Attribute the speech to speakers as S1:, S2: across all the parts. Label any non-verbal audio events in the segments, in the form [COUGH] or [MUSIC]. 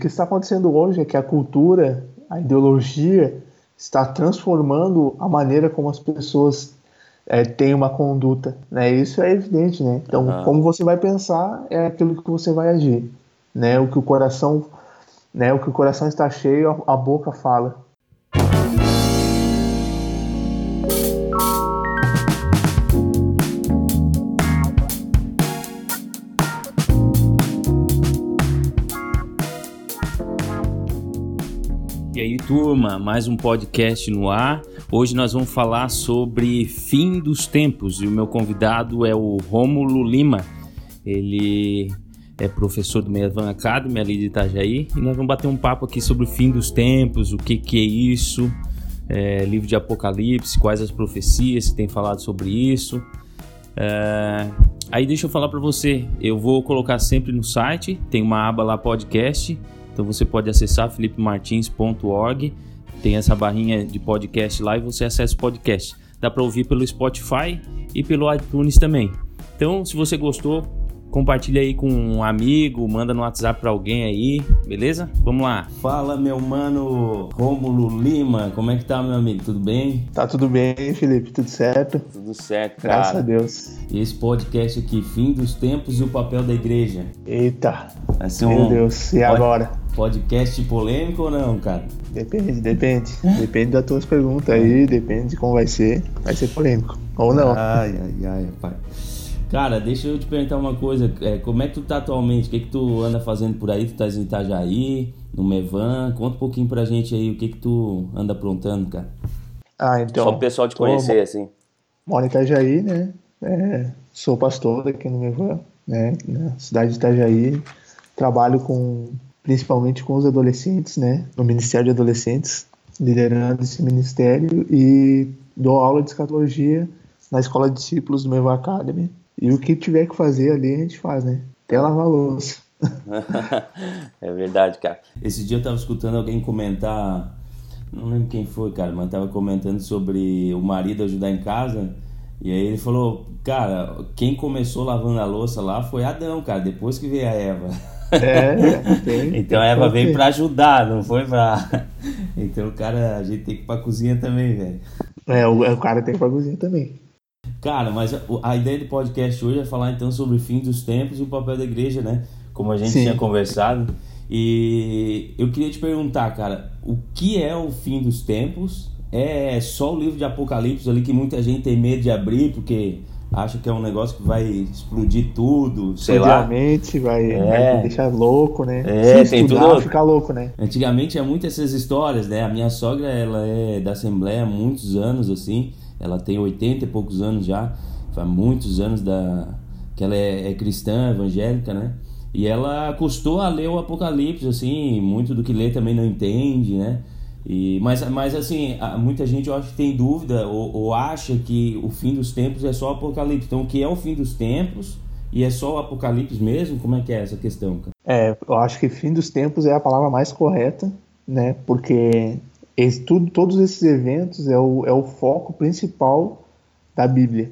S1: que está acontecendo hoje é que a cultura, a ideologia, está transformando a maneira como as pessoas é, têm uma conduta. Né? Isso é evidente. Né? Então, uhum. como você vai pensar é aquilo que você vai agir. Né? O que o coração, né? o que o coração está cheio, a boca fala.
S2: Turma, mais um podcast no ar. Hoje nós vamos falar sobre fim dos tempos e o meu convidado é o Rômulo Lima. Ele é professor do Mevan Academy ali de Itajaí e nós vamos bater um papo aqui sobre o fim dos tempos, o que, que é isso, é, livro de Apocalipse, quais as profecias que tem falado sobre isso. É, aí deixa eu falar para você, eu vou colocar sempre no site, tem uma aba lá podcast então você pode acessar felipemartins.org, tem essa barrinha de podcast lá e você acessa o podcast. Dá para ouvir pelo Spotify e pelo iTunes também. Então, se você gostou, compartilha aí com um amigo, manda no WhatsApp para alguém aí, beleza? Vamos lá. Fala, meu mano Rômulo Lima, como é que tá, meu amigo? Tudo bem?
S1: Tá tudo bem, Felipe, tudo certo?
S2: Tudo certo, cara.
S1: Graças a Deus.
S2: E esse podcast aqui, Fim dos Tempos e o Papel da Igreja.
S1: Eita. Vai ser meu um... Deus, e agora?
S2: Podcast polêmico ou não, cara?
S1: Depende, depende. depende das tuas perguntas aí, depende de como vai ser. Vai ser polêmico. Ou não.
S2: Ai, ai, ai, pai. Cara, deixa eu te perguntar uma coisa. É, como é que tu tá atualmente? O que, que tu anda fazendo por aí? Tu tá em Itajaí, no Mevan? Conta um pouquinho pra gente aí o que, que tu anda aprontando, cara.
S1: Ah, então.
S2: Só o pessoal te conhecer, tô, assim.
S1: Moro em Itajaí, né? É, sou pastor aqui no Mevan, né? Na cidade de Itajaí. Trabalho com principalmente com os adolescentes, né? No Ministério de Adolescentes, liderando esse ministério e dou aula de escatologia na Escola de Discípulos do Mevan Academy e o que tiver que fazer ali, a gente faz, né? Até lavar louça. [LAUGHS]
S2: é verdade, cara. Esse dia eu tava escutando alguém comentar, não lembro quem foi, cara, mas tava comentando sobre o marido ajudar em casa. E aí ele falou, cara, quem começou lavando a louça lá foi Adão, cara, depois que veio a Eva. É, [LAUGHS] tem, então a Eva veio para ajudar, não foi pra. [LAUGHS] Então o cara, a gente tem que ir pra cozinha também, velho.
S1: É, o, o cara tem que ir pra cozinha também.
S2: Cara, mas a, a, ideia do podcast hoje é falar então sobre o fim dos tempos e o papel da igreja, né? Como a gente Sim. tinha conversado. E eu queria te perguntar, cara, o que é o fim dos tempos? É só o livro de Apocalipse ali que muita gente tem medo de abrir porque acha que é um negócio que vai explodir tudo, sei lá.
S1: Antigamente vai, é. vai deixar louco, né?
S2: É, Se tem estudar, tudo.
S1: ficar louco, né?
S2: Antigamente é muito essas histórias, né? A minha sogra, ela é da Assembleia há muitos anos, assim. Ela tem 80 e poucos anos já, faz muitos anos da que ela é, é cristã, evangélica, né? E ela custou a ler o Apocalipse, assim, muito do que lê também não entende, né? E, mas, mas assim, muita gente eu acho que tem dúvida ou, ou, acha que o fim dos tempos é só o Apocalipse. Então, o que é o fim dos tempos e é só o Apocalipse mesmo? Como é que é essa questão? Cara?
S1: É, eu acho que fim dos tempos é a palavra mais correta, né? Porque esse, tudo, todos esses eventos é o, é o foco principal da Bíblia.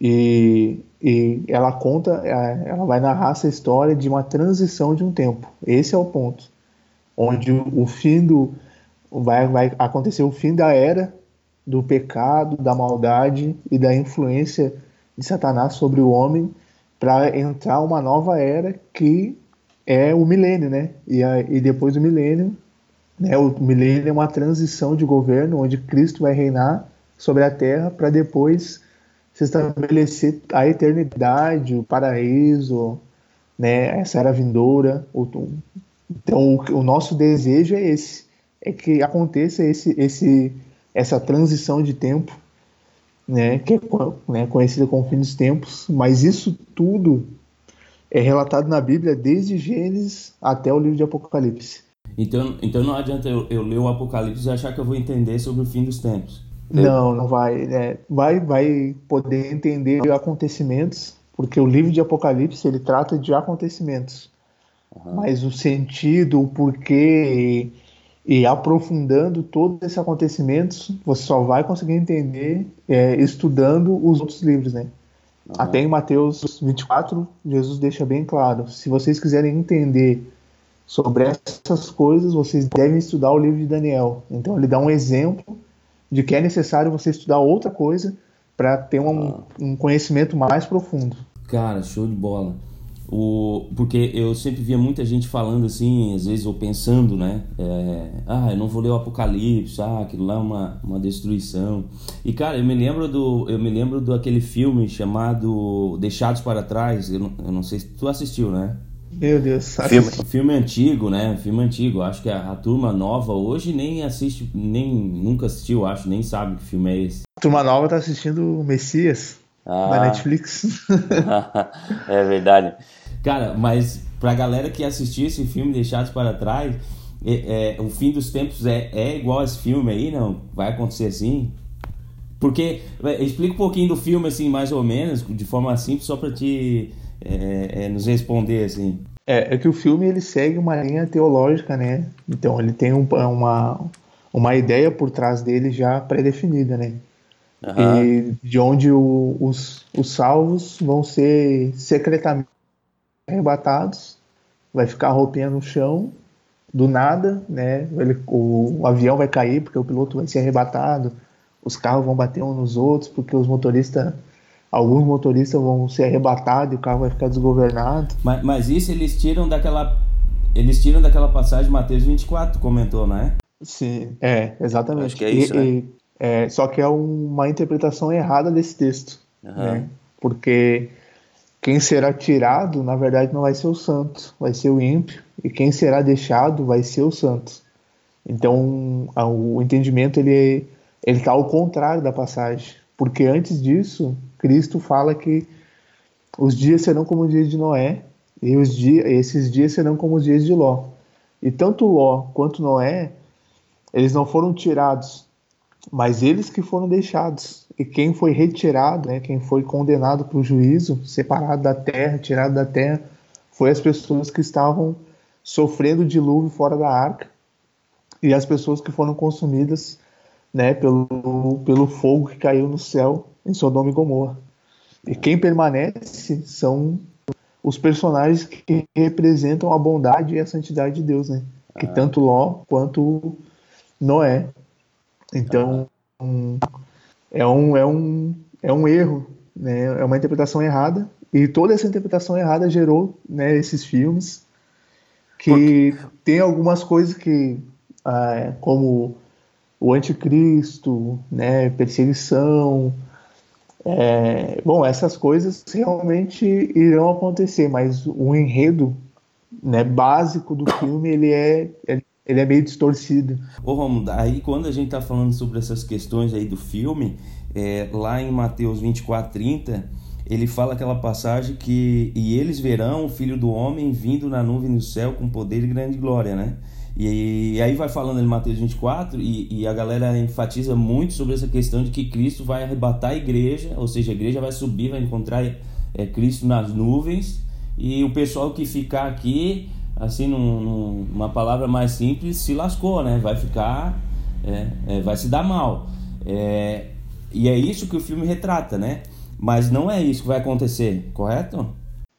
S1: E, e ela conta, é, ela vai narrar essa história de uma transição de um tempo. Esse é o ponto. Onde o, fim do. Vai, vai acontecer o fim da era do pecado, da maldade e da influência de Satanás sobre o homem para entrar uma nova era que é o milênio, né? E, a, e depois do milênio né? O milênio é uma transição de governo onde Cristo vai reinar sobre a terra para depois se estabelecer a eternidade, o paraíso, né? essa era vindoura. Então, o, nosso desejo é esse, é que aconteça esse, esse, essa transição de tempo, né? que é né, conhecida como fim dos tempos, mas isso tudo é relatado na Bíblia desde Gênesis até o livro de Apocalipse.
S2: Então, então não adianta eu, eu ler o Apocalipse e achar que eu vou entender sobre o fim dos tempos.
S1: Não, não vai. É, vai, vai poder entender acontecimentos, porque o livro de Apocalipse ele trata de acontecimentos. Uhum. Mas o sentido, o porquê e, e, aprofundando todos esses acontecimentos, você só vai conseguir entender é, estudando os outros livros, né? Uhum. Até em Mateus 24, Jesus deixa bem claro: se vocês quiserem entender sobre essas coisas vocês devem estudar o livro de Daniel. Então ele dá um exemplo de que é necessário você estudar outra coisa para ter um, um conhecimento mais profundo.
S2: Cara, show de bola. O, porque eu sempre via muita gente falando assim, às vezes, ou pensando, né? É, ah, eu não vou ler o Apocalipse, ah, aquilo lá é uma, uma destruição. E, cara, eu me lembro do eu me lembro do aquele filme chamado Deixados para Trás, eu não, eu não sei se tu assistiu, né?
S1: Meu Deus,
S2: filme, filme antigo, né? Filme antigo. Acho que a, a, turma nova hoje nem assiste, nem nunca assistiu, acho, nem sabe que filme é esse.
S1: A turma nova tá assistindo Messias ah. da Netflix. [LAUGHS]
S2: é verdade. Cara, mas pra galera que assistiu esse filme Deixados para Trás, é, é, o fim dos tempos é, é igual esse filme aí, não? Vai acontecer assim? Porque, é, explica um pouquinho do filme, assim, mais ou menos, de forma simples, só pra te é, é, nos responder, assim.
S1: É, é que o filme ele segue uma linha teológica, né? Então ele tem um, uma, uma ideia por trás dele já pré-definida, né? Uhum. E de onde o, os, os salvos vão ser secretamente arrebatados, vai ficar a roupinha no chão, do nada, né? Ele, o, o, avião vai cair porque o piloto vai ser arrebatado, os carros vão bater uns nos outros porque os motoristas, alguns motoristas vão ser arrebatados e o carro vai ficar desgovernado.
S2: Mas, mas isso eles tiram daquela, eles tiram daquela passagem de Mateus 24, comentou, né?
S1: Sim, é, exatamente.
S2: Acho que é isso, e, né? e,
S1: é, só que é uma interpretação errada desse texto, uhum. né? Porque quem será tirado, na verdade, não vai ser o santo, vai ser o ímpio, e quem será deixado vai ser o santo. Então, o entendimento ele ele está ao contrário da passagem, porque antes disso, Cristo fala que os dias serão como os dias de Noé, e os dias, esses dias serão como os dias de Ló. E tanto Ló quanto Noé, eles não foram tirados, mas eles que foram deixados. E quem foi retirado, né, quem foi condenado para o juízo, separado da terra, tirado da terra, foi as pessoas que estavam sofrendo dilúvio fora da arca e as pessoas que foram consumidas né, pelo, pelo fogo que caiu no céu em Sodoma e Gomorra. E quem permanece são os personagens que representam a bondade e a santidade de Deus, né? Que ah. tanto Ló quanto Noé. Então, é um, é um, é um erro, né? é uma interpretação errada, e toda essa interpretação errada gerou né, esses filmes que Porque... tem algumas coisas que, ah, como o anticristo, né, perseguição, é, bom, essas coisas realmente irão acontecer, mas o enredo né, básico do filme ele é, ele ele é meio distorcido.
S2: Ô Romulo, aí quando a gente tá falando sobre essas questões aí do filme, é, lá em Mateus 24, 30, ele fala aquela passagem que e eles verão o Filho do Homem vindo na nuvem do céu com poder e grande glória, né? E, e aí vai falando em Mateus 24 e, e, a galera enfatiza muito sobre essa questão de que Cristo vai arrebatar a igreja, ou seja, a igreja vai subir, vai encontrar é, Cristo nas nuvens e o pessoal que ficar aqui assim, num, numa palavra mais simples, se lascou, né? Vai ficar, é, é, vai se dar mal. É, e é isso que o filme retrata, né? Mas não é isso que vai acontecer, correto?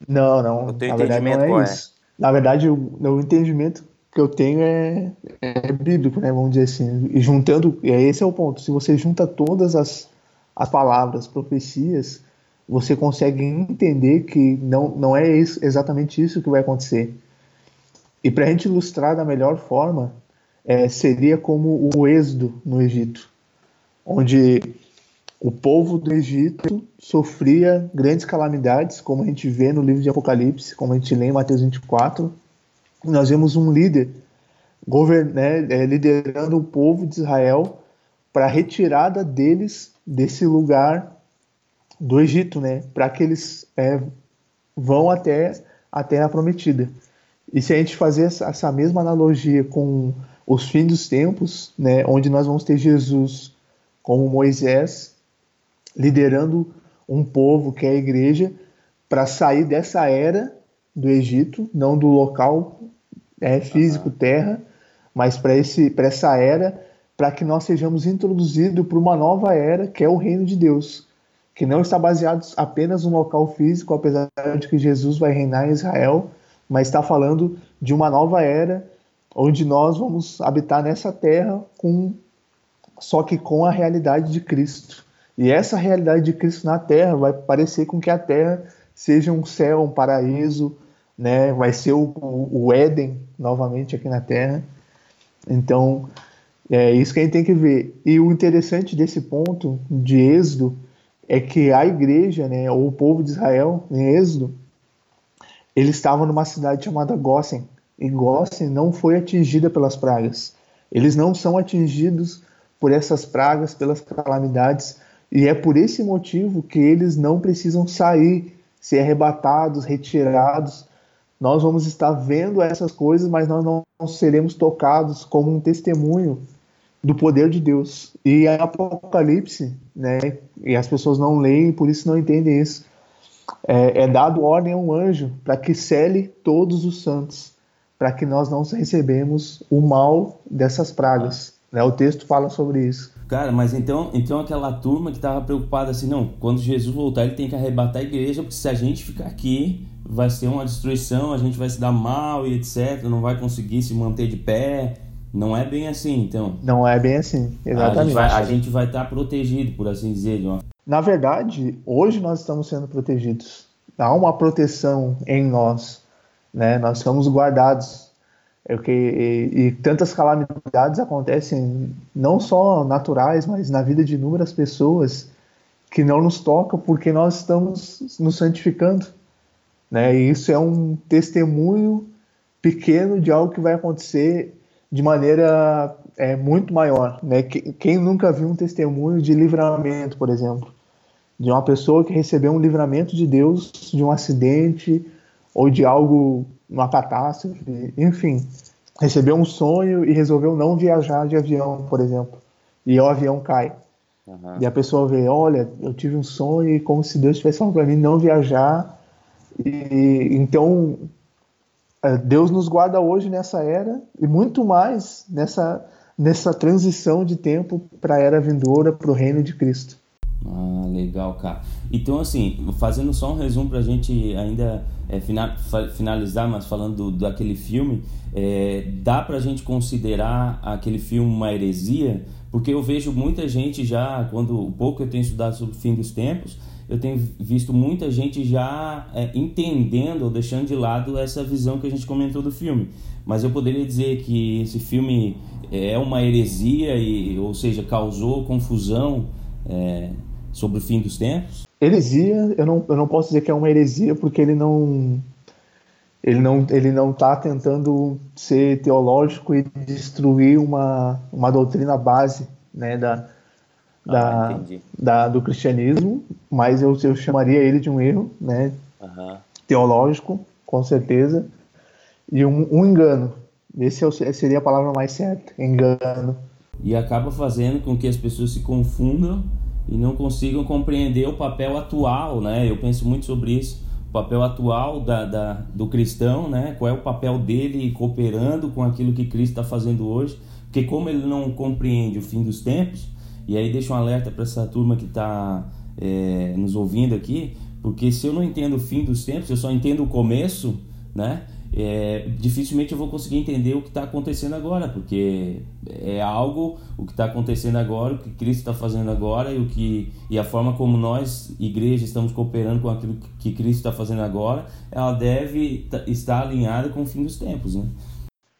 S1: Não, não.
S2: Eu tenho Na entendimento verdade, não é, isso.
S1: Na verdade, o, o entendimento que eu tenho é, é bíblico, né? Vamos dizer assim. E juntando, e esse é o ponto. Se você junta todas as, as palavras, profecias, você consegue entender que não, não é isso, exatamente isso que vai acontecer. E para a gente ilustrar da melhor forma, é, seria como o êxodo no Egito, onde o povo do Egito sofria grandes calamidades, como a gente vê no livro de Apocalipse, como a gente lê em Mateus 24. Nós vemos um líder né, é, liderando o povo de Israel para a retirada deles desse lugar do Egito, né, para que eles é, vão até a terra prometida. E se a gente fazer essa mesma analogia com os fins dos tempos, né, onde nós vamos ter Jesus como Moisés liderando um povo que é a igreja para sair dessa era do Egito, não do local é, físico uhum. terra, mas para esse para essa era para que nós sejamos introduzidos para uma nova era que é o reino de Deus, que não está baseado apenas no local físico, apesar de que Jesus vai reinar em Israel, mas está falando de uma nova era onde nós vamos habitar nessa terra com só que com a realidade de Cristo. E essa realidade de Cristo na terra vai parecer com que a terra seja um céu, um paraíso, né? Vai ser o, o Éden novamente aqui na terra. Então, é isso que a gente tem que ver. E o interessante desse ponto de Êxodo é que a igreja, né, ou o povo de Israel, em Êxodo, ele estava numa cidade chamada Gósen. E Gósen não foi atingida pelas pragas. Eles não são atingidos por essas pragas, pelas calamidades. E é por esse motivo que eles não precisam sair, ser arrebatados, retirados. Nós vamos estar vendo essas coisas, mas nós não seremos tocados como um testemunho do poder de Deus. E Apocalipse, né, e as pessoas não leem, por isso não entendem isso, é, é dado ordem a um anjo para que cele todos os santos, para que nós não recebemos o mal dessas pragas. Né? O texto fala sobre isso.
S2: Cara, mas então, então aquela turma que estava preocupada assim, não, quando Jesus voltar ele tem que arrebatar a igreja, porque se a gente ficar aqui vai ser uma destruição, a gente vai se dar mal e etc, não vai conseguir se manter de pé. Não é bem assim, então.
S1: Não é bem assim, exatamente.
S2: A gente vai, estar tá protegido, por assim dizer.
S1: Na verdade, hoje nós estamos sendo protegidos. Há uma proteção em nós, né? Nós somos guardados. É que, e, e tantas calamidades acontecem, não só naturais, mas na vida de inúmeras pessoas que não nos tocam porque nós estamos nos santificando. Né? E isso é um testemunho pequeno de algo que vai acontecer de maneira é, muito maior. Né? Quem nunca viu um testemunho de livramento, por exemplo, de uma pessoa que recebeu um livramento de Deus de um acidente ou de algo, uma catástrofe, enfim, recebeu um sonho e resolveu não viajar de avião, por exemplo, e o avião cai. Uhum. E a pessoa vê, olha, eu tive um sonho e como se Deus estivesse falando para mim não viajar. E então é, Deus nos guarda hoje nessa era e muito mais nessa, nessa transição de tempo para a era vindoura, para o reino de Cristo.
S2: Ah, legal, cara. Então, assim, fazendo só um resumo para a gente ainda é, finalizar, mas falando do, daquele filme, é, dá para a gente considerar aquele filme uma heresia? Porque eu vejo muita gente já, quando pouco eu tenho estudado sobre o fim dos tempos, eu tenho visto muita gente já é, entendendo ou deixando de lado essa visão que a gente comentou do filme. Mas eu poderia dizer que esse filme é uma heresia, e, ou seja, causou confusão é, sobre o fim dos tempos?
S1: Heresia, eu não, eu não posso dizer que é uma heresia porque ele não ele não ele não está tentando ser teológico e destruir uma, uma doutrina base né, da, da, ah, da, do cristianismo, mas eu, eu chamaria ele de um erro né, uhum. teológico, com certeza, e um, um engano. Esse é seria a palavra mais certa, engano.
S2: E acaba fazendo com que as pessoas se confundam e não consigam compreender o papel atual, né? Eu penso muito sobre isso, o papel atual da, da do cristão, né? Qual é o papel dele cooperando com aquilo que Cristo está fazendo hoje? Porque como ele não compreende o fim dos tempos, e aí deixa um alerta para essa turma que está é, nos ouvindo aqui, porque se eu não entendo o fim dos tempos, eu só entendo o começo, né? É, dificilmente eu vou conseguir entender o que está acontecendo agora, porque é algo, o que está acontecendo agora, o que Cristo está fazendo agora e, o que, e a forma como nós, igreja, estamos cooperando com aquilo que Cristo está fazendo agora, ela deve estar alinhada com o fim dos tempos. Né?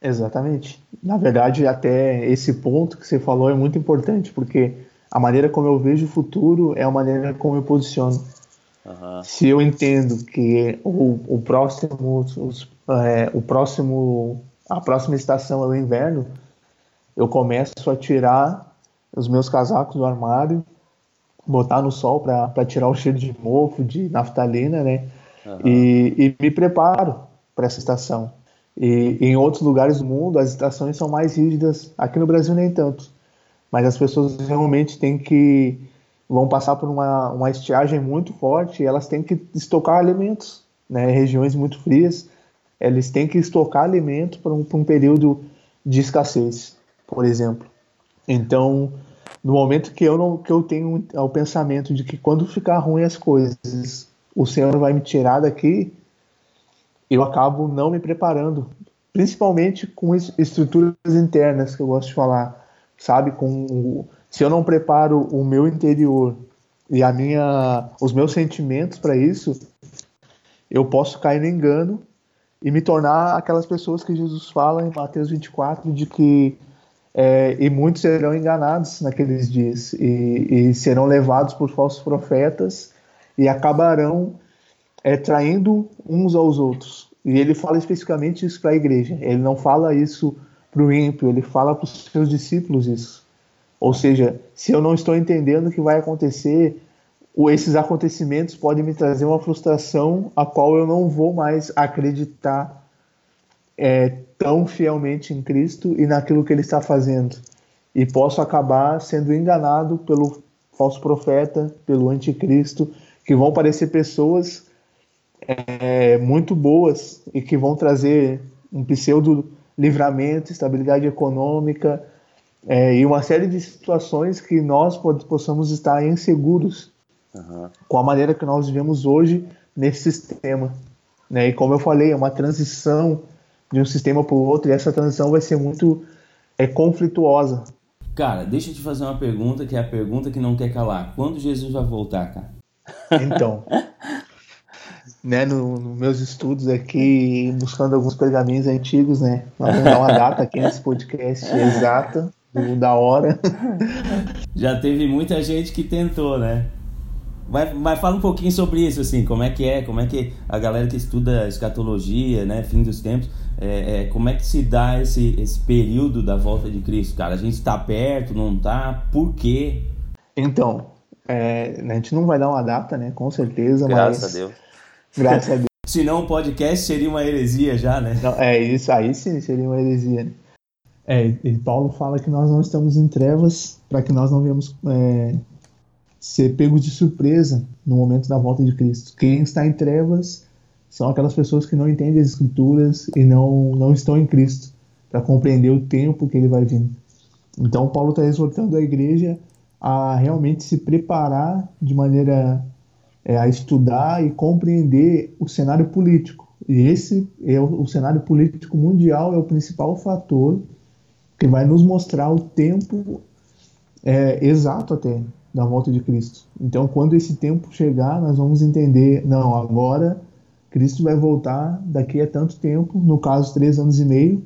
S1: Exatamente. Na verdade, até esse ponto que você falou é muito importante, porque a maneira como eu vejo o futuro é a maneira como eu posiciono. Uhum. Se eu entendo que o, o próximo, os, é, o próximo, a próxima estação é o inverno, eu começo a tirar os meus casacos do armário, botar no sol para tirar o cheiro de mofo, de naftalina, né? Uhum. E, e me preparo para essa estação. E em outros lugares do mundo as estações são mais rígidas, aqui no Brasil nem tanto. Mas as pessoas realmente têm que vão passar por uma, uma estiagem muito forte elas têm que estocar alimentos, né? Regiões muito frias, eles têm que estocar alimento para um, um período de escassez, por exemplo. Então, no momento que eu não que eu tenho o pensamento de que quando ficar ruim as coisas, o Senhor vai me tirar daqui, eu acabo não me preparando, principalmente com estruturas internas que eu gosto de falar, sabe? Com se eu não preparo o meu interior e a minha, os meus sentimentos para isso, eu posso cair no engano e me tornar aquelas pessoas que Jesus fala em Mateus 24 de que é, e muitos serão enganados naqueles dias e, e, serão levados por falsos profetas e acabarão é, traindo uns aos outros. E ele fala especificamente isso para a igreja. Ele não fala isso para o ímpio, ele fala para os seus discípulos isso. Ou seja, se eu não estou entendendo o que vai acontecer, ou esses acontecimentos podem me trazer uma frustração a qual eu não vou mais acreditar é, tão fielmente em Cristo e naquilo que Ele está fazendo. E posso acabar sendo enganado pelo falso profeta, pelo anticristo, que vão parecer pessoas é, muito boas e que vão trazer um pseudo livramento, estabilidade econômica é, e uma série de situações que nós possamos estar inseguros uhum. com a maneira que nós vivemos hoje nesse sistema. Né? E como eu falei, é uma transição de um sistema para o outro e essa transição vai ser muito é, conflituosa.
S2: Cara, deixa eu te fazer uma pergunta que é a pergunta que não quer calar. Quando Jesus vai voltar, cara?
S1: Então, [LAUGHS] né, nos no meus estudos aqui, buscando alguns pergaminhos antigos, né? Nós vamos dar uma data aqui nesse podcast [LAUGHS] exata, da hora. [LAUGHS]
S2: Já teve muita gente que tentou, né? Mas, mas fala um pouquinho sobre isso, assim, como é que é, como é que a galera que estuda escatologia, né, fim dos tempos, é, é, como é que se dá esse, esse período da volta de Cristo, cara? A gente está perto, não está? Por quê?
S1: Então, é, a gente não vai dar uma data, né, com certeza,
S2: Graças mas... a Deus.
S1: Graças a Deus.
S2: Se não, um podcast seria uma heresia já, né?
S1: Não, é isso, aí sim seria uma heresia. Né? É, e Paulo fala que nós não estamos em trevas para que nós não venhamos é, ser pegos de surpresa no momento da volta de Cristo. Quem está em trevas são aquelas pessoas que não entendem as Escrituras e não, não estão em Cristo para compreender o tempo que ele vai vir. Então, Paulo está exortando a igreja a realmente se preparar de maneira é, a estudar e compreender o cenário político. E esse é o, o cenário político mundial é o principal fator que vai nos mostrar o tempo é, exato até da volta de Cristo. Então, quando esse tempo chegar, nós vamos entender, não, agora Cristo vai voltar daqui a tanto tempo, no caso, três anos e meio,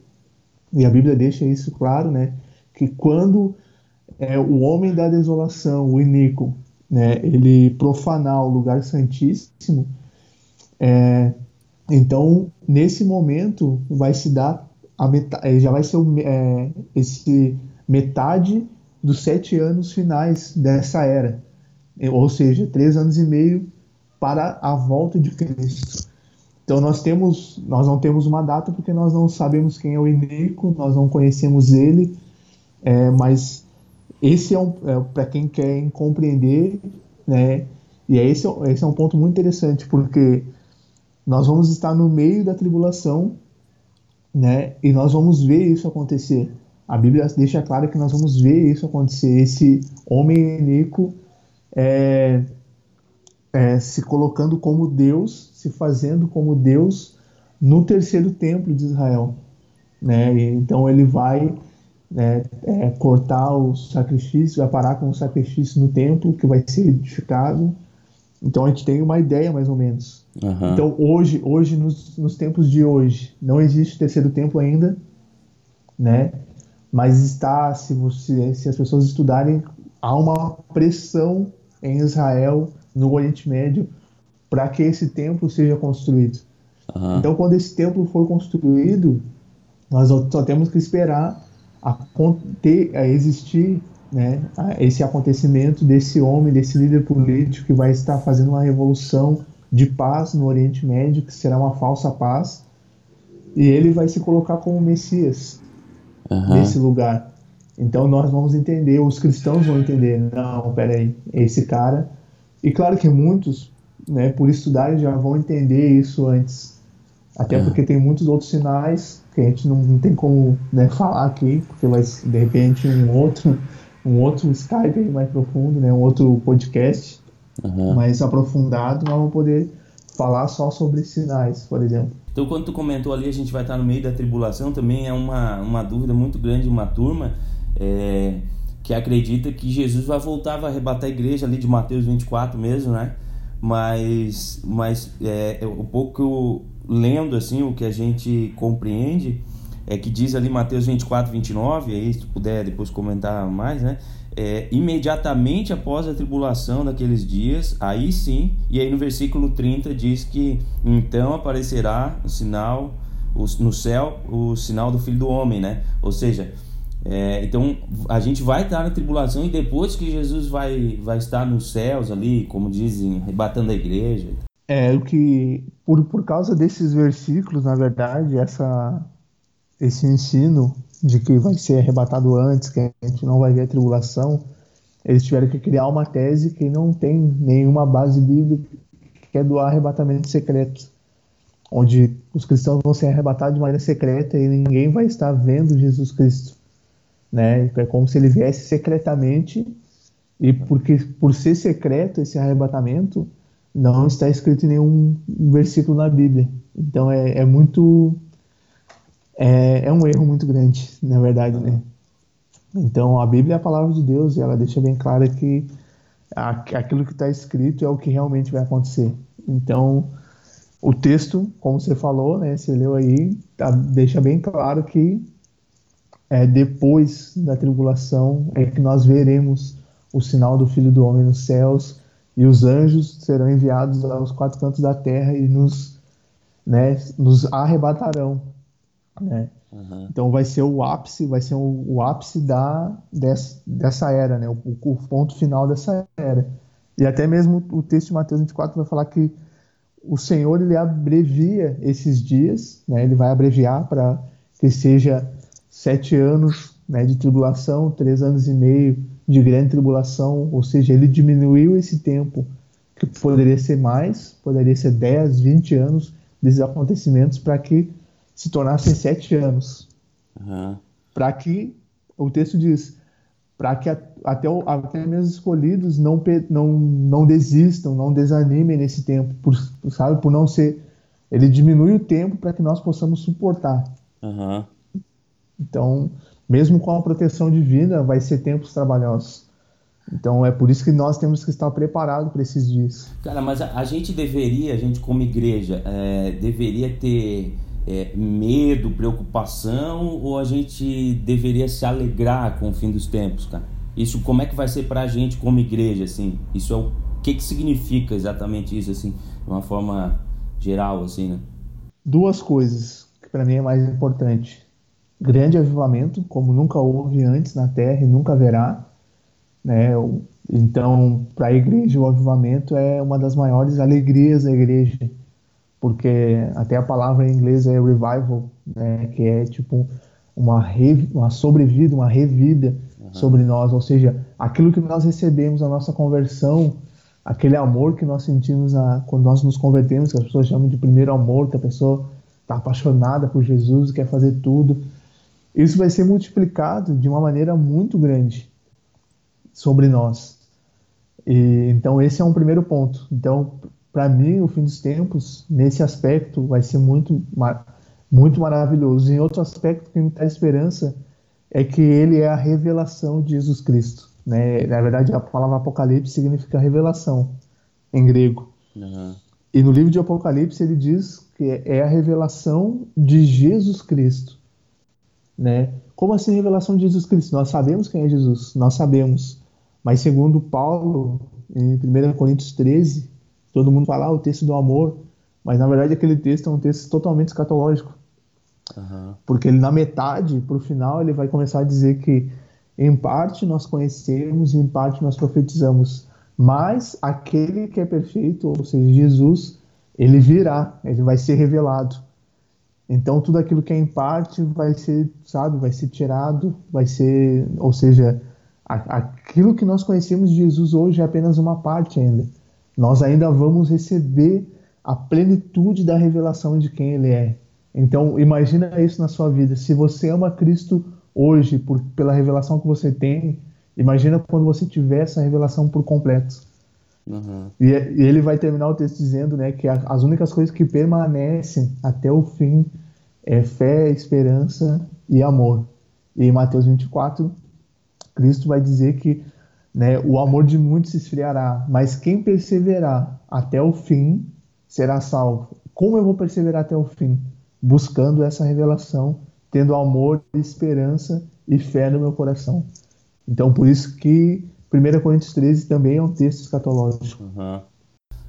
S1: e a Bíblia deixa isso claro, né, que quando é, o homem da desolação, o iníquo, né, ele profanar o lugar santíssimo, é, então, nesse momento, vai se dar, a metade, já vai ser é, esse metade dos sete anos finais dessa era, ou seja, três anos e meio para a volta de Cristo. Então nós temos, nós não temos uma data porque nós não sabemos quem é o Inico, nós não conhecemos ele, é, mas esse é, um, é para quem quer compreender, né? E é esse, esse é um ponto muito interessante porque nós vamos estar no meio da tribulação, né? E nós vamos ver isso acontecer. A Bíblia deixa claro que nós vamos ver isso acontecer. Esse homem Inico é, é, se colocando como Deus, se fazendo como Deus no terceiro templo de Israel. Né? E, então ele vai né, é, cortar o sacrifício, vai parar com o sacrifício no templo que vai ser edificado. Então a gente tem uma ideia mais ou menos. Uhum. Então hoje, hoje nos, nos tempos de hoje, não existe terceiro templo ainda, né? mas está, se, você, se as pessoas estudarem, há uma pressão em Israel, no Oriente Médio, para que esse templo seja construído. Uhum. Então, quando esse templo for construído, nós só temos que esperar a, ter, a existir né, esse acontecimento desse homem, desse líder político que vai estar fazendo uma revolução de paz no Oriente Médio, que será uma falsa paz, e ele vai se colocar como Messias uhum. nesse lugar. Então nós vamos entender, os cristãos vão entender, não, peraí, esse cara. E claro que muitos, né, por estudarem, já vão entender isso antes. Até uhum. porque tem muitos outros sinais que a gente não, não tem como né, falar aqui, porque vai de repente um outro, um outro Skype mais profundo, né, um outro podcast uhum. mais aprofundado, nós vamos poder falar só sobre sinais, por exemplo.
S2: Então, quando tu comentou ali, a gente vai estar no meio da tribulação, também é uma, uma dúvida muito grande, uma turma é, que acredita que Jesus vai voltar, vai arrebatar a igreja ali de Mateus 24 mesmo, né? Mas, mas é, um pouco lendo assim, o que a gente compreende é que diz ali Mateus 24, 29, aí se puder depois comentar mais, né? É, imediatamente após a tribulação daqueles dias, aí sim, e aí no versículo 30 diz que então aparecerá o sinal no céu, o sinal do Filho do Homem, né? Ou seja, é, então a gente vai estar na tribulação e depois que Jesus vai, vai estar nos céus ali, como dizem, rebatando a igreja.
S1: É o que por, por causa desses versículos, na verdade, essa esse ensino de que vai ser arrebatado antes, que a gente não vai ver a tribulação, eles tiveram que criar uma tese que não tem nenhuma base bíblica, que é do arrebatamento secreto, onde os cristãos vão ser arrebatados de maneira secreta e ninguém vai estar vendo Jesus Cristo, né? É como se ele viesse secretamente e porque por ser secreto esse arrebatamento não está escrito em nenhum versículo na Bíblia. Então é, é muito é, é um erro muito grande, na verdade, né? Então, a Bíblia é a palavra de Deus e ela deixa bem claro que aquilo que está escrito é o que realmente vai acontecer. Então, o texto, como você falou, né, você leu aí, tá, deixa bem claro que é, depois da tribulação é que nós veremos o sinal do Filho do Homem nos céus e os anjos serão enviados aos quatro cantos da terra e nos, né, nos arrebatarão né? Uhum. Então vai ser o ápice, vai ser o, o ápice da, dessa, dessa era, né? O, o, ponto final dessa era. E até mesmo o texto de Mateus 24 vai falar que o Senhor ele abrevia esses dias, né? Ele vai abreviar para que seja sete anos né, de tribulação, três anos e meio de grande tribulação, ou seja, ele diminuiu esse tempo que poderia ser mais, poderia ser 10, 20 anos desses acontecimentos para que se tornassem sete anos. Uhum. Para que, o texto diz, para que até, até mesmo escolhidos não, não, não desistam, não desanimem nesse tempo, por, sabe, por não ser. Ele diminui o tempo para que nós possamos suportar. Uhum. Então, mesmo com a proteção divina, vai ser tempos trabalhosos. Então é por isso que nós temos que estar preparados para esses dias.
S2: Cara, mas a, a, gente deveria, a gente como igreja, é, deveria ter é, medo, preocupação ou a gente deveria se alegrar com o fim dos tempos, cara? Isso como é que vai ser para a gente como igreja, assim? Isso é o que que significa exatamente isso, assim, de uma forma geral, assim, né?
S1: Duas coisas que para mim é mais importante: grande avivamento, como nunca houve antes na Terra e nunca haverá, né? Então, para a igreja, o avivamento é uma das maiores alegrias da igreja porque até a palavra em inglês é revival, né, que é tipo uma, re, uma sobrevida, uma revida uhum. sobre nós, ou seja, aquilo que nós recebemos a nossa conversão, aquele amor que nós sentimos quando nós nos convertemos, que as pessoas chamam de primeiro amor, que a pessoa está apaixonada por Jesus, quer fazer tudo, isso vai ser multiplicado de uma maneira muito grande sobre nós. E, então esse é um primeiro ponto. Então para mim, o fim dos tempos, nesse aspecto, vai ser muito, muito maravilhoso. Em outro aspecto que me dá esperança é que ele é a revelação de Jesus Cristo. Né? Na verdade, a palavra Apocalipse significa revelação em grego. Uhum. E no livro de Apocalipse ele diz que é a revelação de Jesus Cristo. Né? Como assim revelação de Jesus Cristo? Nós sabemos quem é Jesus, nós sabemos. Mas segundo Paulo, em 1 Coríntios 13, todo mundo fala ah, o texto do amor, mas na verdade aquele texto é um texto totalmente escatológico. Uhum. Porque ele na metade, para o final, ele vai começar a dizer que em parte nós conhecemos e em parte nós profetizamos, mas aquele que é perfeito, ou seja, Jesus, ele virá, ele vai ser revelado. Então tudo aquilo que é em parte vai ser, sabe, vai ser tirado, vai ser, ou seja, aquilo que nós conhecemos de Jesus hoje é apenas uma parte ainda nós ainda vamos receber a plenitude da revelação de quem Ele é. Então, imagina isso na sua vida. Se você ama Cristo hoje por, pela revelação que você tem, imagina quando você tiver essa revelação por completo. Uhum. E, e, ele vai terminar o texto dizendo né, que as únicas coisas que permanecem até o fim é fé, esperança e amor. E em Mateus 24, Cristo vai dizer que né, o amor de muitos se esfriará, mas quem perseverar até o fim será salvo. Como eu vou perseverar até o fim? Buscando essa revelação, tendo amor, esperança e fé no meu coração. Então, por isso que 1 Coríntios 13 também é um texto escatológico.
S2: Uhum.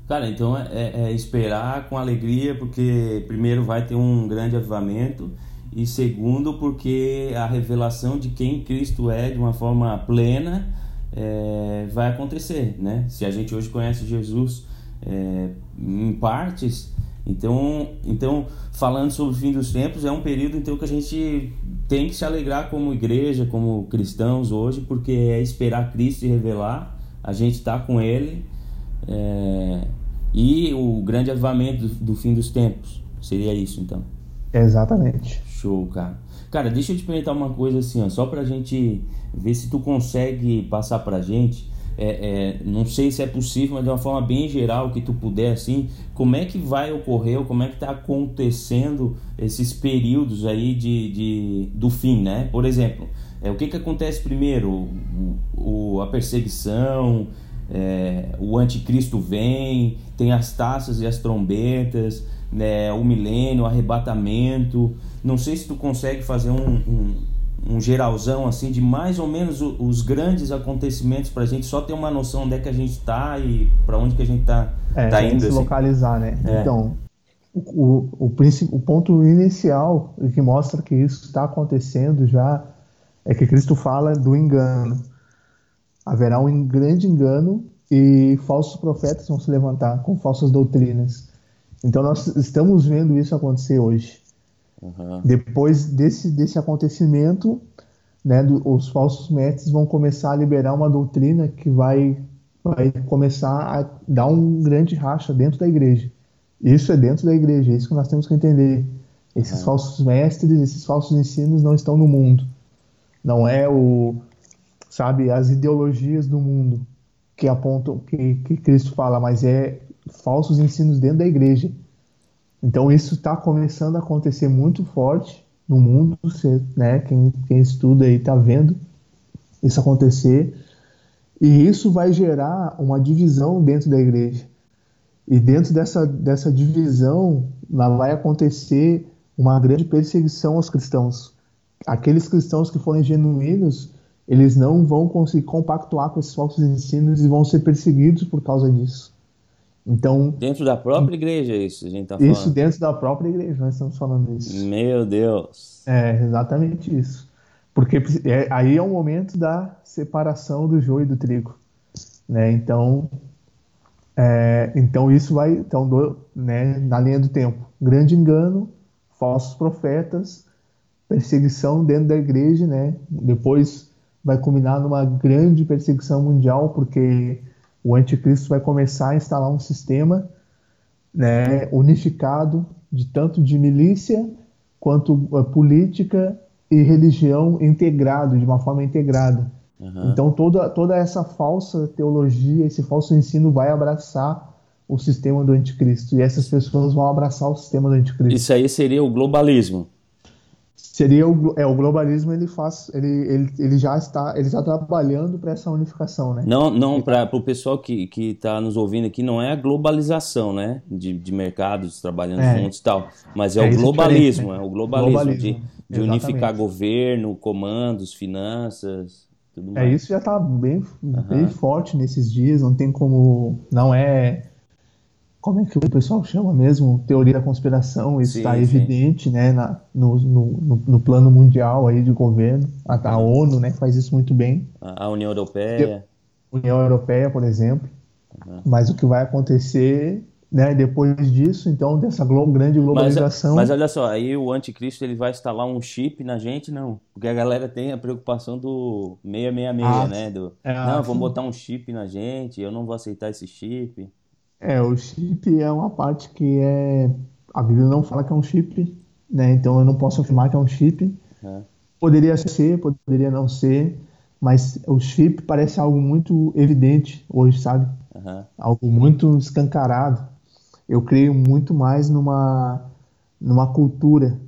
S2: Cara, então é, é, é, esperar com alegria, porque primeiro vai ter um grande avivamento, e segundo, porque a revelação de quem Cristo é de uma forma plena é, vai acontecer, né? Se a gente hoje conhece Jesus é, em partes, então, então, falando sobre o fim dos tempos, é um período então que a gente tem que se alegrar como igreja, como cristãos hoje, porque é esperar Cristo se revelar, a gente está com Ele, é, e o grande avivamento do, do, fim dos tempos. Seria isso, então.
S1: Exatamente.
S2: Show, cara. Cara, deixa eu te perguntar uma coisa assim, ó, só pra gente ver se tu consegue passar pra gente é, é, não sei se é possível, mas de uma forma bem geral que tu puder assim, como é que vai ocorrer, ou como é que está acontecendo esses períodos aí de, de, do fim, né? Por exemplo, é, o que, que acontece primeiro? O, o a perseguição, é, o anticristo vem, tem as taças e as trombetas, né, o milênio, o arrebatamento. Não sei se tu consegue fazer um, um um geralzão assim de mais ou menos os grandes acontecimentos para a gente só ter uma noção onde é que a gente está e para onde que a gente está
S1: é,
S2: tá
S1: indo. Se assim. localizar, né? É. Então, o, o, o, ponto inicial que mostra que isso está acontecendo já é que Cristo fala do engano. Haverá um grande engano e falsos profetas vão se levantar com falsas doutrinas. Então nós estamos vendo isso acontecer hoje. Uhum. Depois desse, desse acontecimento, né, do, os falsos mestres vão começar a liberar uma doutrina que vai, vai começar a dar um grande racha dentro da igreja. Isso é dentro da igreja, é isso que nós temos que entender. Esses uhum. falsos mestres, esses falsos ensinos não estão no mundo. Não é o, sabe, as ideologias do mundo que apontam, que, que Cristo fala, mas é falsos ensinos dentro da igreja. Então isso está começando a acontecer muito forte no mundo, você, né? Quem, quem estuda aí está vendo isso acontecer e isso vai gerar uma divisão dentro da igreja. E dentro dessa, dessa divisão, lá vai acontecer uma grande perseguição aos cristãos. Aqueles cristãos que forem genuínos, eles não vão conseguir compactuar com esses falsos ensinos e vão ser perseguidos por causa disso. Então,
S2: dentro da própria igreja, isso a gente tá falando.
S1: Isso dentro da própria igreja, nós estamos falando isso.
S2: Meu Deus.
S1: É, exatamente isso. Porque é, aí é o momento da separação do joio e do trigo. Né? Então, é, então isso vai então, do, né, na linha do tempo. Grande engano, falsos profetas, perseguição dentro da igreja, né? Depois vai culminar numa grande perseguição mundial, porque o anticristo vai começar a instalar um sistema né, unificado de tanto de milícia quanto uh, política e religião integrado de uma forma integrada. Uhum. Então toda, toda essa falsa teologia, esse falso ensino vai abraçar o sistema do anticristo e essas pessoas vão abraçar o sistema do anticristo.
S2: Isso aí seria o globalismo
S1: seria o, é, o globalismo ele faz ele, ele, ele já está ele está trabalhando para essa unificação né
S2: não não para o pessoal que que está nos ouvindo aqui não é a globalização né de, de mercados trabalhando é. juntos e tal mas é, é o globalismo né? é o globalismo, globalismo de, de unificar governo comandos finanças tudo
S1: é, mais. é isso já está bem uhum. bem forte nesses dias não tem como não é como é que o pessoal chama mesmo? Teoria da conspiração, isso está evidente né, na, no, no, no, plano mundial aí de governo. A, a ONU né, faz isso muito bem.
S2: A União Europeia.
S1: União Europeia, por exemplo. Uhum. Mas o que vai acontecer né, depois disso, então, dessa glo grande globalização.
S2: Mas, mas, olha só, aí o anticristo ele vai instalar um chip na gente, não. Porque a galera tem a preocupação do 666, ah, né? Do, é, não, vamos botar um chip na gente, eu não vou aceitar esse chip.
S1: É, o chip é uma parte que é. A Bíblia não fala que é um chip, né? Então eu não posso afirmar que é um chip. É. Poderia ser, poderia não ser. mas o chip parece algo muito evidente hoje, sabe? Uhum. Algo muito escancarado. Eu creio muito mais numa, numa cultura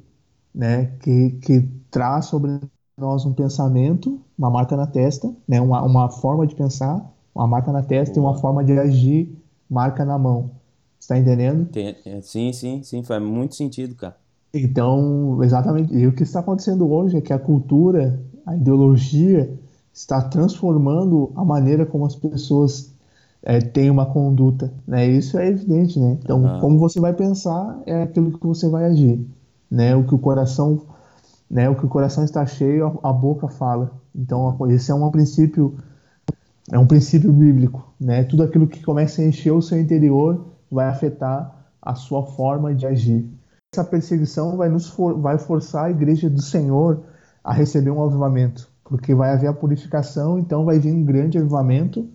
S1: né, que, que traz sobre nós um pensamento, uma marca na testa, né, uma, uma forma de pensar, uma marca na testa e uma forma de agir, marca na mão. Está entendendo?
S2: Tem, é, sim, sim, sim, faz muito sentido, cara.
S1: Então, exatamente. E o que está acontecendo hoje é que a cultura, a ideologia, está transformando a maneira como as pessoas é, têm uma conduta. Né? Isso é evidente, né? Então, uhum. como você vai pensar é aquilo que você vai agir. Né? O que o coração, né? O que o coração está cheio, a, a boca fala. Então, esse é um princípio, é um princípio bíblico, né? Tudo aquilo que começa a encher o seu interior vai afetar a sua forma de agir. Essa perseguição vai nos for, vai forçar a igreja do Senhor a receber um avivamento, porque vai haver a purificação, então vai vir um grande avivamento,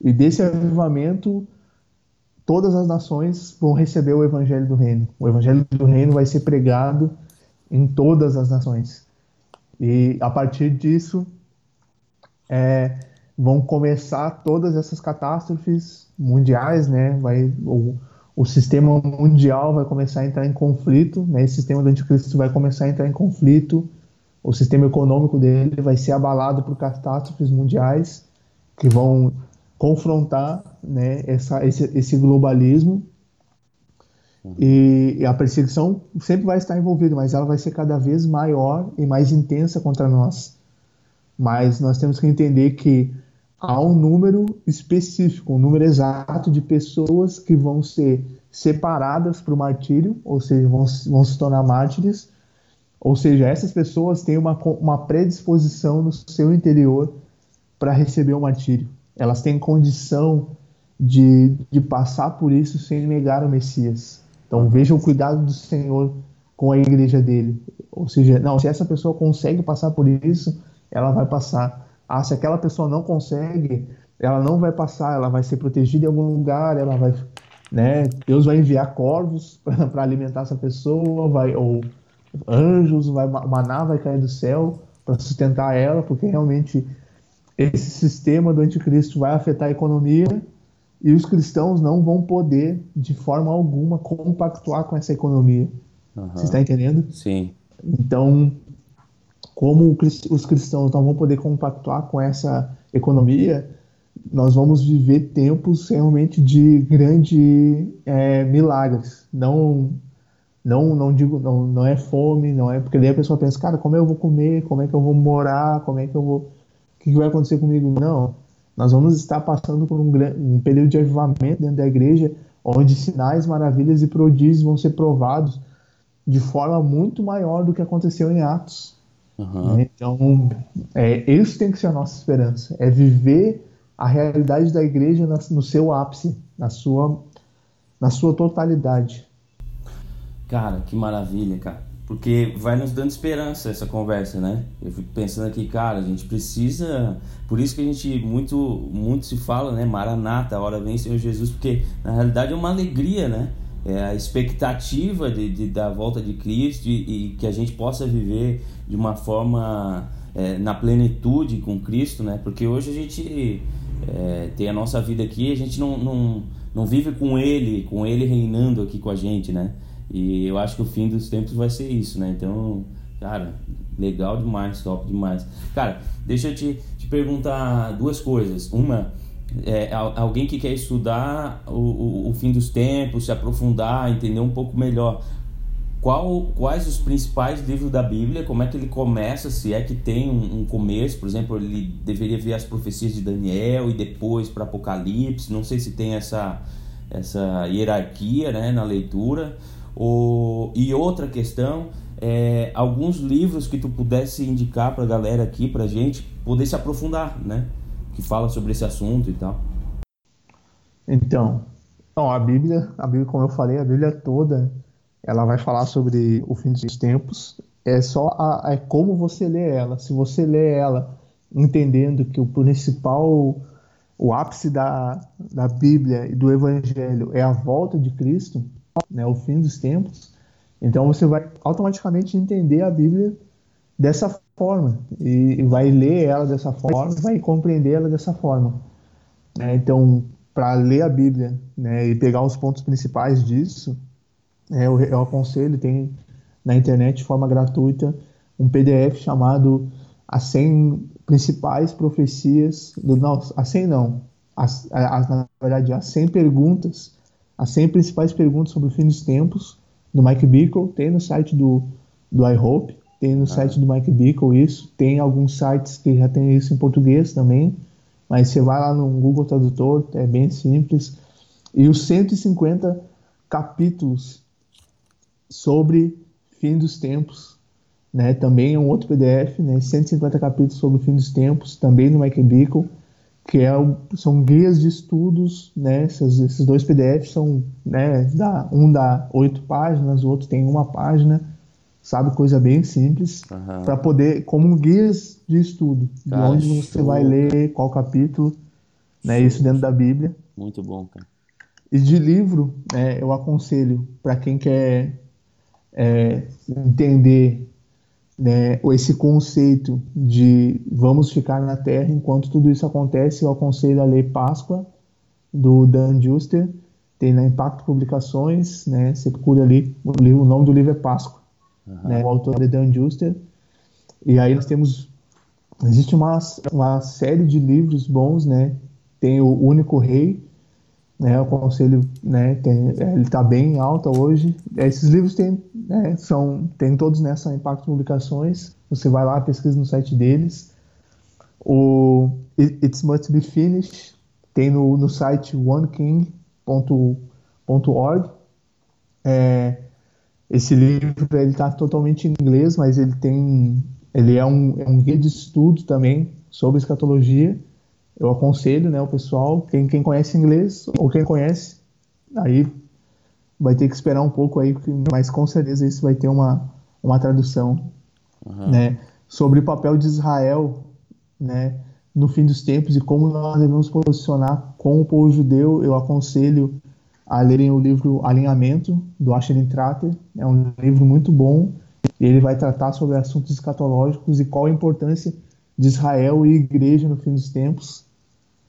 S1: e desse avivamento todas as nações vão receber o evangelho do reino. O evangelho do reino vai ser pregado em todas as nações. E a partir disso, é, vão começar todas essas catástrofes mundiais, né? Vai, o, o sistema mundial vai começar a entrar em conflito, né? Esse sistema do anticristo vai começar a entrar em conflito, o sistema econômico dele vai ser abalado por catástrofes mundiais que vão confrontar né, essa, esse, esse globalismo e, e, a perseguição sempre vai estar envolvida, mas ela vai ser cada vez maior e mais intensa contra nós. Mas nós temos que entender que há um número específico, um número exato de pessoas que vão ser separadas para o martírio, ou seja, vão, vão se tornar mártires. Ou seja, essas pessoas têm uma, uma predisposição no seu interior para receber o martírio. Elas têm condição de, de passar por isso sem negar o Messias. Então veja o cuidado do Senhor com a igreja dele. Ou seja, não, se essa pessoa consegue passar por isso, ela vai passar. Ah, se aquela pessoa não consegue, ela não vai passar, ela vai ser protegida em algum lugar, ela vai, né? Deus vai enviar corvos [LAUGHS] para alimentar essa pessoa, vai ou anjos, vai maná vai cair do céu para sustentar ela, porque realmente esse sistema do anticristo vai afetar a economia e os cristãos não vão poder de forma alguma compactuar com essa economia. Uhum. Você está entendendo?
S2: Sim.
S1: Então, como os cristãos não vão poder compactuar com essa economia, nós vamos viver tempos realmente de grande é, milagres. Não, não, não digo, não, não é fome, não é porque daí a pessoa pensa, cara, como eu vou comer, como é que eu vou morar, como é que eu vou, o que, que vai acontecer comigo? Não, nós vamos estar passando por um, um período de avivamento dentro da igreja, onde sinais, maravilhas e prodígios vão ser provados de forma muito maior do que aconteceu em Atos. Uhum. Então, é, isso tem que ser a nossa esperança, é viver a realidade da igreja no seu ápice, na sua, na sua totalidade.
S2: Cara, que maravilha, cara. Porque vai nos dando esperança essa conversa, né? Eu fico pensando aqui, cara, a gente precisa. Por isso que a gente muito, muito se fala, né? Maranata, a hora vem Senhor Jesus, porque na realidade é uma alegria, né? É, a expectativa de, de, da volta de Cristo e, e, que a gente possa viver de uma forma é, na plenitude com Cristo, né? Porque hoje a gente é, tem a nossa vida aqui, a gente não, não, não vive com Ele, com Ele reinando aqui com a gente, né? E eu acho que o fim dos tempos vai ser isso, né? Então, cara, legal demais, top demais. Cara, deixa eu te, te perguntar duas coisas. Uma é, alguém que quer estudar o, o, o, fim dos tempos, se aprofundar, entender um pouco melhor. Qual, quais os principais livros da Bíblia, como é que ele começa, se é que tem um, um começo, por exemplo, ele deveria ver as profecias de Daniel e depois para Apocalipse, não sei se tem essa, essa hierarquia né, na leitura. E outra questão, é, alguns livros que tu pudesse indicar para a galera aqui, para gente, poder se aprofundar, né? Que fala sobre esse assunto e tal?
S1: Então, não, a Bíblia, a Bíblia, como eu falei, a Bíblia toda, ela vai falar sobre o fim dos tempos. É só a, é como você lê ela. Se você lê ela entendendo que o principal, o ápice da, da Bíblia e do Evangelho é a volta de Cristo, né, o fim dos tempos, então você vai automaticamente entender a Bíblia dessa forma e vai ler ela dessa forma, vai compreender ela dessa forma. Né? Então, para ler a Bíblia né, e pegar os pontos principais disso, é, eu, eu aconselho, tem na internet de forma gratuita um PDF chamado As 100 Principais Profecias, do, não, as 100 não, as, as, na verdade, as 100 perguntas, as 100 principais perguntas sobre o fim dos tempos, do Mike Bickle, tem no site do, do iHope, tem no ah. site do Mike Bickle isso, tem alguns sites que já tem isso em português também, mas você vai lá no Google Tradutor, é bem simples. E os 150 capítulos sobre fim dos tempos, né? Também é um outro PDF, né? 150 capítulos sobre o fim dos tempos, também no Mike Bickle, que é, são guias de estudos, né? Esses, esses dois PDFs são, né? Dá, um dá oito páginas, o outro tem uma página sabe? Coisa bem simples, uhum. para poder, como guias de estudo, cara, de onde você vai ler, qual capítulo, né? Isso dentro da Bíblia.
S2: Muito bom, cara.
S1: E de livro, é, eu aconselho para quem quer é, entender né, esse conceito de vamos ficar na Terra enquanto tudo isso acontece, eu aconselho a ler Páscoa, do Dan Juster, tem na Impacto Publicações, né, você procura ali, o, o nome do livro é Páscoa uhum. né? O autor é Dan Juster. E aí nós temos existe uma, uma série de livros bons, né? Tem o Único Rei, né? O conselho, né? Tem, ele está bem alta hoje. Esses livros tem, né? São tem todos nessa Impacto Publicações. Você vai lá pesquisa no site deles. O It Must Be Finished tem no, no site oneking.org. É, esse livro ele está totalmente em inglês, mas ele tem, ele é um, é um guia de estudo também sobre escatologia. Eu aconselho, né, o pessoal, quem, quem conhece inglês ou quem conhece, aí vai ter que esperar um pouco aí, mas com certeza isso vai ter uma, uma tradução, uhum. né, sobre o papel de Israel, né, no fim dos tempos e como nós devemos posicionar com o povo judeu. Eu aconselho a lerem o livro Alinhamento, do Asher Tratter. É um livro muito bom. Ele vai tratar sobre assuntos escatológicos e qual a importância de Israel e igreja no fim dos tempos.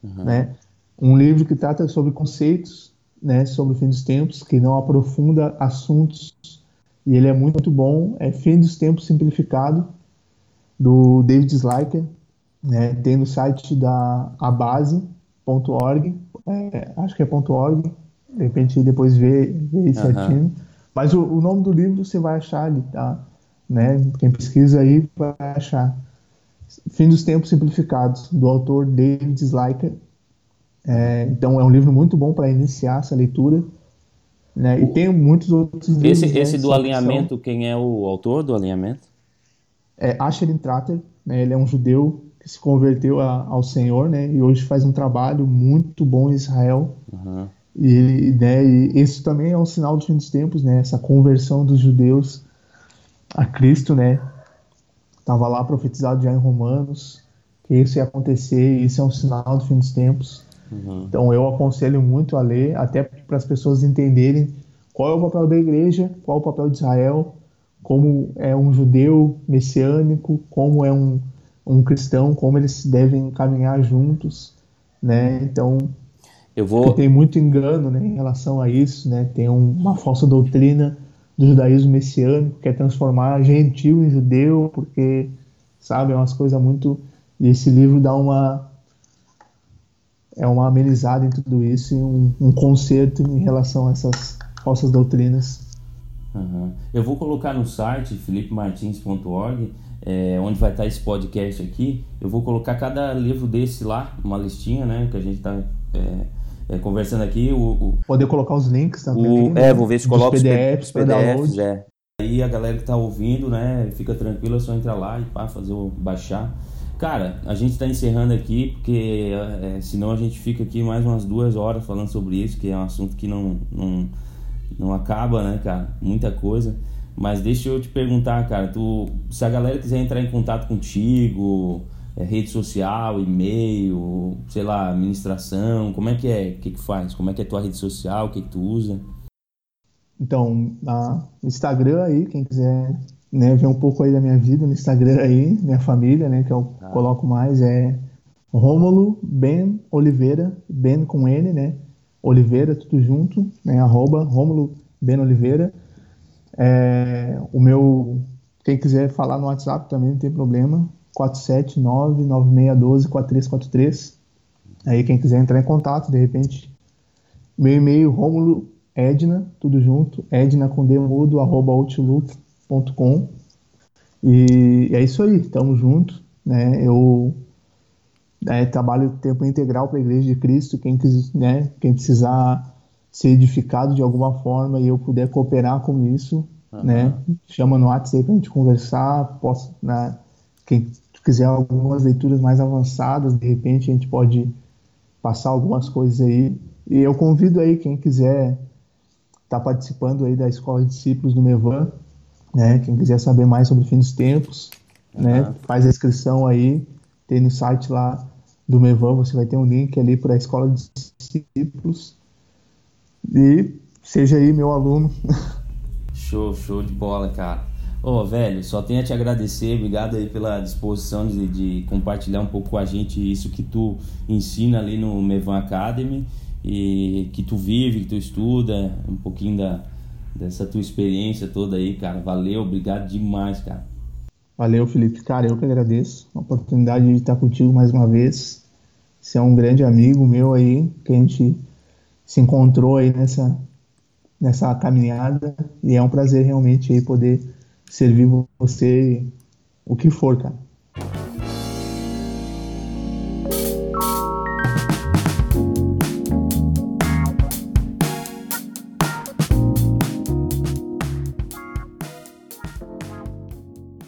S1: Uhum. Né? Um livro que trata sobre conceitos né, sobre o fim dos tempos, que não aprofunda assuntos, e ele é muito, muito bom. É Fim dos Tempos Simplificado, do David Slyker. Né? Tem no site da abase.org, é, acho que é .org, de repente depois ver, ver certinho. Uhum. Mas o, o, nome do livro você vai achar ali, tá? Né? Quem pesquisa aí vai achar. Fim dos Tempos Simplificados, do autor David Slyker. É, então é um livro muito bom para iniciar essa leitura. Né? E tem muitos outros
S2: livros. Esse, esse do alinhamento, são... quem é o autor do alinhamento?
S1: É Asher Tratter, né? ele é um judeu que se converteu a, ao Senhor, né? E hoje faz um trabalho muito bom em Israel. Uhum. E, né, e isso também é um sinal dos fim dos tempos, né? Essa conversão dos judeus a Cristo, né? Estava lá profetizado já em Romanos que isso ia acontecer, e isso é um sinal do fim dos tempos. Uhum. Então eu aconselho muito a ler, até para as pessoas entenderem qual é o papel da igreja, qual é o papel de Israel, como é um judeu messiânico, como é um, um cristão, como eles devem caminhar juntos, né? Então eu vou... Tem muito engano né, em relação a isso, né? Tem um, uma falsa doutrina do judaísmo messiânico, que é transformar gentil em judeu, porque, sabe, é umas coisas muito... E esse livro dá uma... É uma amenizada em tudo isso e um, um conserto em relação a essas falsas doutrinas.
S2: Uhum. Eu vou colocar no site filipemartins.org, é, onde vai estar esse podcast aqui. Eu vou colocar cada livro desse lá, uma listinha, né? Que a gente está é, é, conversando aqui. O, o,
S1: Poder colocar os links também.
S2: O? É, vou ver se coloca os PDFs, PDFs é. Aí a galera que tá ouvindo, né, fica tranquila, é só entrar lá e pá, fazer o baixar. Cara, a gente está encerrando aqui porque é, senão a gente fica aqui mais umas duas horas falando sobre isso, que é um assunto que não, não, não acaba, né, cara? Muita coisa. Mas deixa eu te perguntar, cara, tu, se a galera quiser entrar em contato contigo, é, rede social, e-mail, sei lá, administração? Como é que é? O que, que faz? Como é que é a tua rede social? O que, que tu usa?
S1: Então, no Instagram aí, quem quiser né, ver um pouco aí da minha vida no Instagram aí, minha família, né, que eu ah. coloco mais é Rômulo Ben Oliveira, Ben com N, né, Oliveira, tudo junto, né, arroba Rômulo Ben Oliveira. É, o meu, quem quiser falar no WhatsApp também não tem problema, 479-9612-4343. Aí quem quiser entrar em contato, de repente, meu e-mail, Rômulo Edna, tudo junto, edna com demudo, arroba outlook.com. E é isso aí, estamos juntos. Né? Eu é, trabalho tempo integral para a Igreja de Cristo. Quem, né, quem precisar ser edificado de alguma forma e eu puder cooperar com isso, uhum. né, chama no WhatsApp para a gente conversar. Posso, né, quem quiser algumas leituras mais avançadas, de repente a gente pode passar algumas coisas aí. E eu convido aí quem quiser está participando aí da Escola de Discípulos do Mevan, né? Quem quiser saber mais sobre o fim dos tempos, uhum. né? Faz a inscrição aí, tem no site lá do Mevan, você vai ter um link ali para a Escola de Discípulos e seja aí meu aluno. [LAUGHS]
S2: Show, show de bola, cara. Ô, oh, velho, só tenho a te agradecer, obrigado aí pela disposição de, de compartilhar um pouco com a gente isso que tu ensina ali no Mevan Academy e que tu vive, que tu estuda, um pouquinho da, dessa tua experiência toda aí, cara. Valeu, obrigado demais, cara.
S1: Valeu, Felipe. Cara, eu que agradeço a oportunidade de estar contigo mais uma vez. Você é um grande amigo meu aí, que a gente se encontrou aí nessa, nessa caminhada e é um prazer realmente aí poder servir você o que for, cara.